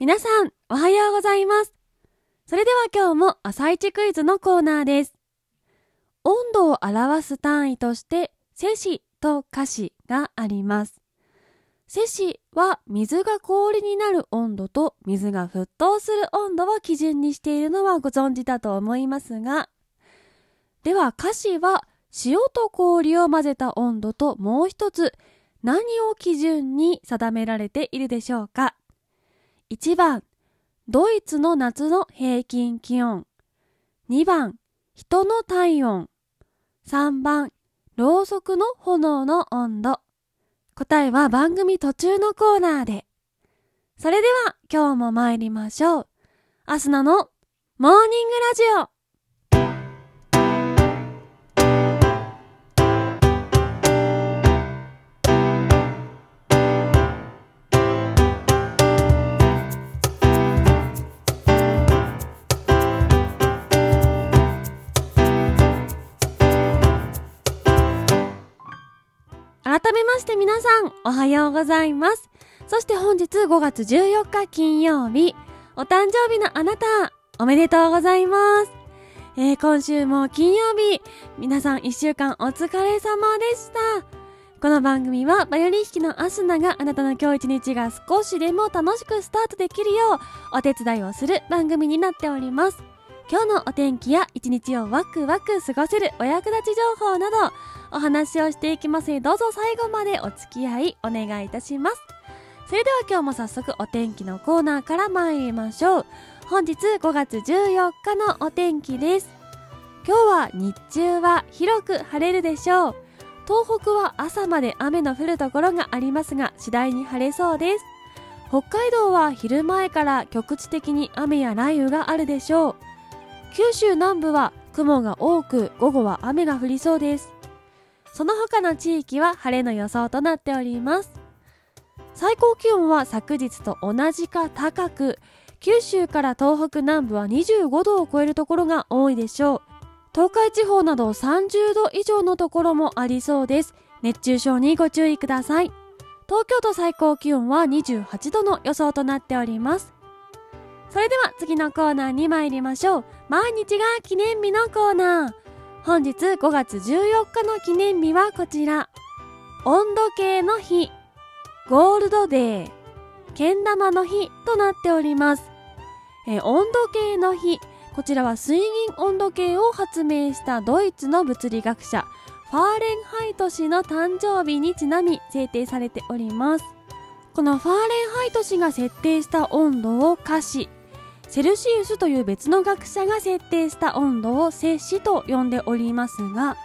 皆さん、おはようございます。それでは今日も朝一クイズのコーナーです。温度を表す単位として、セ氏と華氏があります。セ氏は水が氷になる温度と水が沸騰する温度を基準にしているのはご存知だと思いますが、では華氏は塩と氷を混ぜた温度ともう一つ何を基準に定められているでしょうか？1番、ドイツの夏の平均気温。2番、人の体温。3番、ろうそくの炎の温度。答えは番組途中のコーナーで。それでは今日も参りましょう。アスナのモーニングラジオ。改めまして皆さん、おはようございます。そして本日5月14日金曜日、お誕生日のあなた、おめでとうございます。えー、今週も金曜日、皆さん一週間お疲れ様でした。この番組はバイオリン弾きのアスナがあなたの今日一日が少しでも楽しくスタートできるようお手伝いをする番組になっております。今日のお天気や一日をワクワク過ごせるお役立ち情報などお話をしていきます。どうぞ最後までお付き合いお願いいたします。それでは今日も早速お天気のコーナーから参りましょう。本日5月14日のお天気です。今日は日中は広く晴れるでしょう。東北は朝まで雨の降るところがありますが次第に晴れそうです。北海道は昼前から局地的に雨や雷雨があるでしょう。九州南部は雲が多く午後は雨が降りそうです。その他の地域は晴れの予想となっております。最高気温は昨日と同じか高く九州から東北南部は25度を超えるところが多いでしょう。東海地方など30度以上のところもありそうです。熱中症にご注意ください。東京都最高気温は28度の予想となっております。それでは次のコーナーに参りましょう。毎日が記念日のコーナー。本日5月14日の記念日はこちら。温度計の日。ゴールドデー。けん玉の日となっております、えー温度計の日。こちらは水銀温度計を発明したドイツの物理学者ファーレンハイト氏の誕生日にちなみ制定されております。このファーレンハイト氏が設定した温度を可視。セルシウスという別の学者が設定した温度を摂氏と呼んでおりますが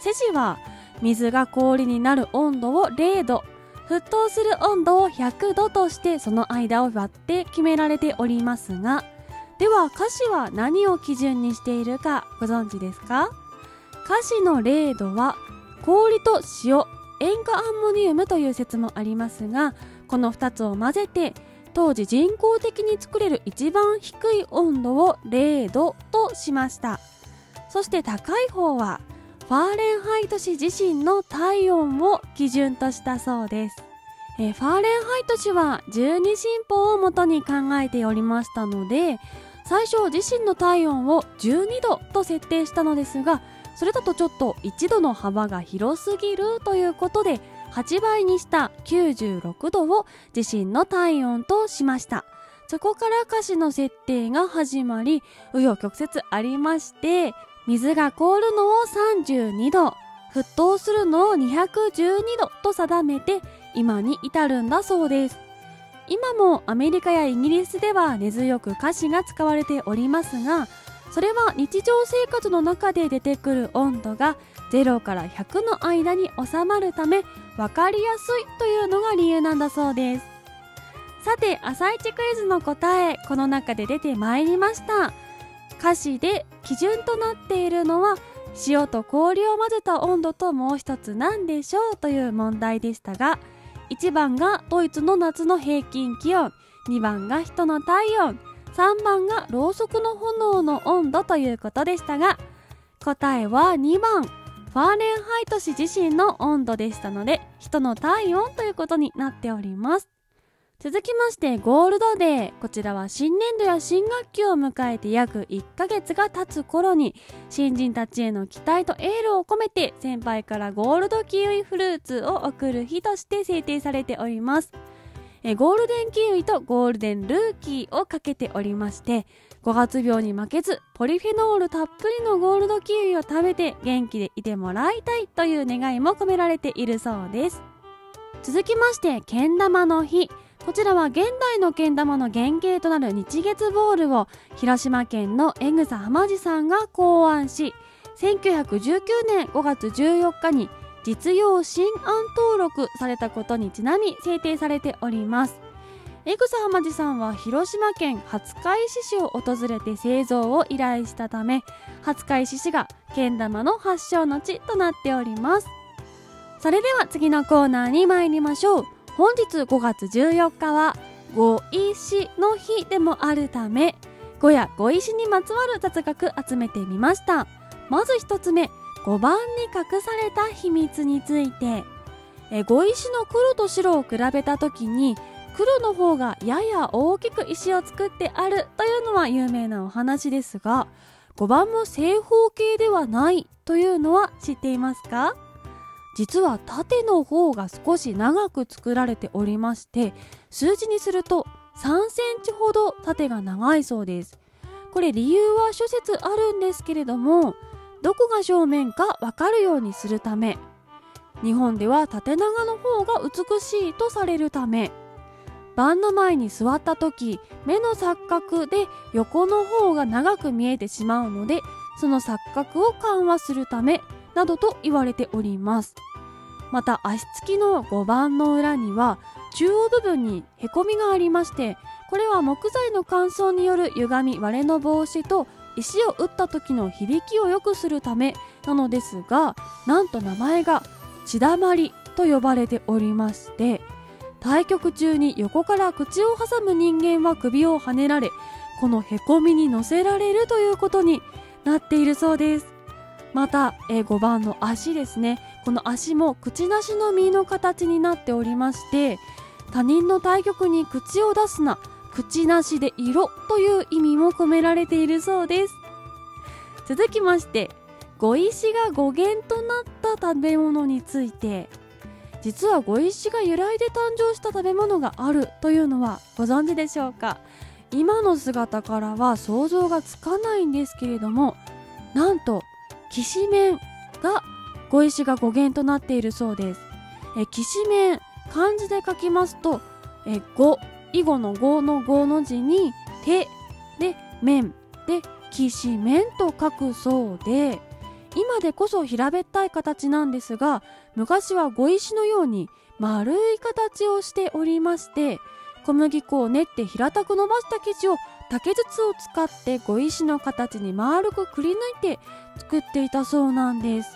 摂氏は水が氷になる温度を0度沸騰する温度を100度としてその間を割って決められておりますがでは可視は何を基準にしているかご存知ですか？可視の0度は氷と塩塩化アンモニウムという説もありますがこの2つを混ぜて当時人工的に作れる一番低い温度を0度としました。そして高い方はファーレンハイト氏自身の体温を基準としたそうです。えファーレンハイト氏は十二進法をもとに考えておりましたので最初自身の体温を12度と設定したのですがそれだとちょっと1度の幅が広すぎるということで8倍にした96度を自身の体温としました。そこから歌詞の設定が始まり紆余曲折ありまして水が凍るのを32度沸騰するのを212度と定めて今に至るんだそうです。今もアメリカやイギリスでは根強く歌詞が使われておりますがそれは日常生活の中で出てくる温度が0から100の間に収まるため分かりやすいというのが理由なんだそうです。さて朝一クイズの答えこの中で出てまいりました。歌詞で基準となっているのは塩と氷を混ぜた温度ともう一つ何でしょうという問題でしたが1番がドイツの夏の平均気温2番が人の体温3番がろうそくの炎の温度ということでしたが答えは2番。ファーレンハイト氏自身の温度でしたので人の体温ということになっております。続きましてゴールドデーこちらは新年度や新学期を迎えて約1ヶ月が経つ頃に新人たちへの期待とエールを込めて先輩からゴールドキウイフルーツを贈る日として制定されております。ゴールデンキウイとゴールデンルーキーをかけておりまして5月病に負けずポリフェノールたっぷりのゴールドキウイを食べて元気でいてもらいたいという願いも込められているそうです。続きましてけん玉の日。こちらは現代のけん玉の原型となる日月ボールを広島県の江草浜地さんが考案し1919年5月14日に実用新案登録されたことにちなみ制定されております。江草浜地さんは広島県廿日市市を訪れて製造を依頼したため廿日市市がけん玉の発祥の地となっております。それでは次のコーナーに参りましょう。本日5月14日はご石の日でもあるため語やご石にまつわる雑学集めてみました。まず1つ目5番に隠された秘密について。え碁石の黒と白を比べた時に黒の方がやや大きく石を作ってあるというのは有名なお話ですが5番も正方形ではないというのは知っていますか？実は縦の方が少し長く作られておりまして数字にすると3センチほど縦が長いそうです。これ理由は諸説あるんですけれどもどこが正面かわかるようにするため日本では縦長の方が美しいとされるため盤の前に座った時目の錯覚で横の方が長く見えてしまうのでその錯覚を緩和するためなどと言われております。また足つきの5番の裏には中央部分にへこみがありましてこれは木材の乾燥による歪み割れの防止と石を打った時の響きを良くするためなのですがなんと名前が血だまりと呼ばれておりまして対局中に横から口を挟む人間は首をはねられこのへこみに乗せられるということになっているそうです。また、え5番の足ですね。この足も口なしの実の形になっておりまして他人の対局に口を出すな口なしで色という意味も込められているそうです。続きまして碁石が語源となった食べ物について実は碁石が由来で誕生した食べ物があるというのはご存知でしょうか？今の姿からは想像がつかないんですけれどもなんときしめんが碁石が語源となっているそうです。えきしめん漢字で書きますとえ語囲碁の語の語の字に手で面できしめんと書くそうで。今でこそ平べったい形なんですが昔は碁石のように丸い形をしておりまして小麦粉を練って平たく伸ばした生地を竹筒を使って碁石の形に丸くくり抜いて作っていたそうなんです。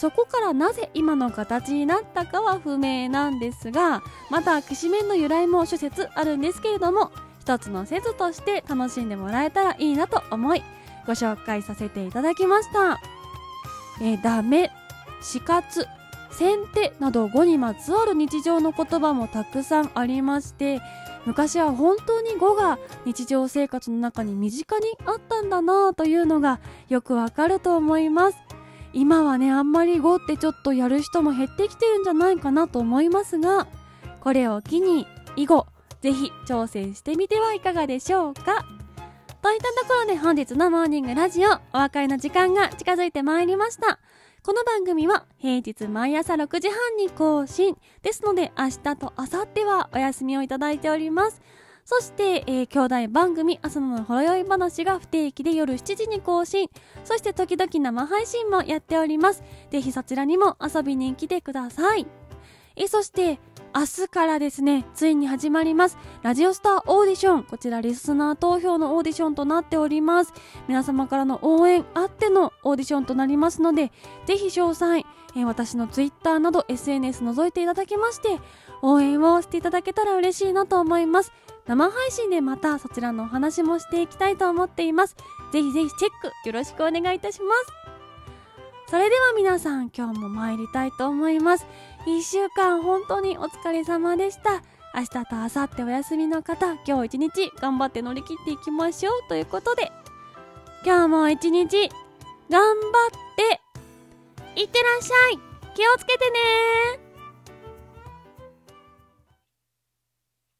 そこからなぜ今の形になったかは不明なんですがまたきしめんの由来も諸説あるんですけれども一つの説として楽しんでもらえたらいいなと思いご紹介させていただきました。えダメ死活先手など語にまつわる日常の言葉もたくさんありまして昔は本当に語が日常生活の中に身近にあったんだなというのがよくわかると思います。今はねあんまり語ってちょっとやる人も減ってきてるんじゃないかなと思いますがこれを機に囲碁ぜひ挑戦してみてはいかがでしょうか。といったところで本日のモーニングラジオお別れの時間が近づいてまいりました。この番組は平日毎朝6時半に更新ですので明日と明後日はお休みをいただいております。そして、えー、兄弟番組朝のほろ酔い話が不定期で夜7時に更新。そして時々生配信もやっております。ぜひそちらにも遊びに来てください。えそして明日からですね、ついに始まります。ラジオスターオーディション。こちらリスナー投票のオーディションとなっております。皆様からの応援あってのオーディションとなりますので、ぜひ詳細、えー、私の Twitter など SNS 覗いていただきまして、応援をしていただけたら嬉しいなと思います。生配信でまたそちらのお話もしていきたいと思っています。ぜひぜひチェックよろしくお願いいたします。それでは皆さん今日も参りたいと思います。1週間本当にお疲れ様でした。明日と明後日お休みの方、今日一日頑張って乗り切っていきましょうということで、今日も一日頑張っていってらっしゃい気をつけてね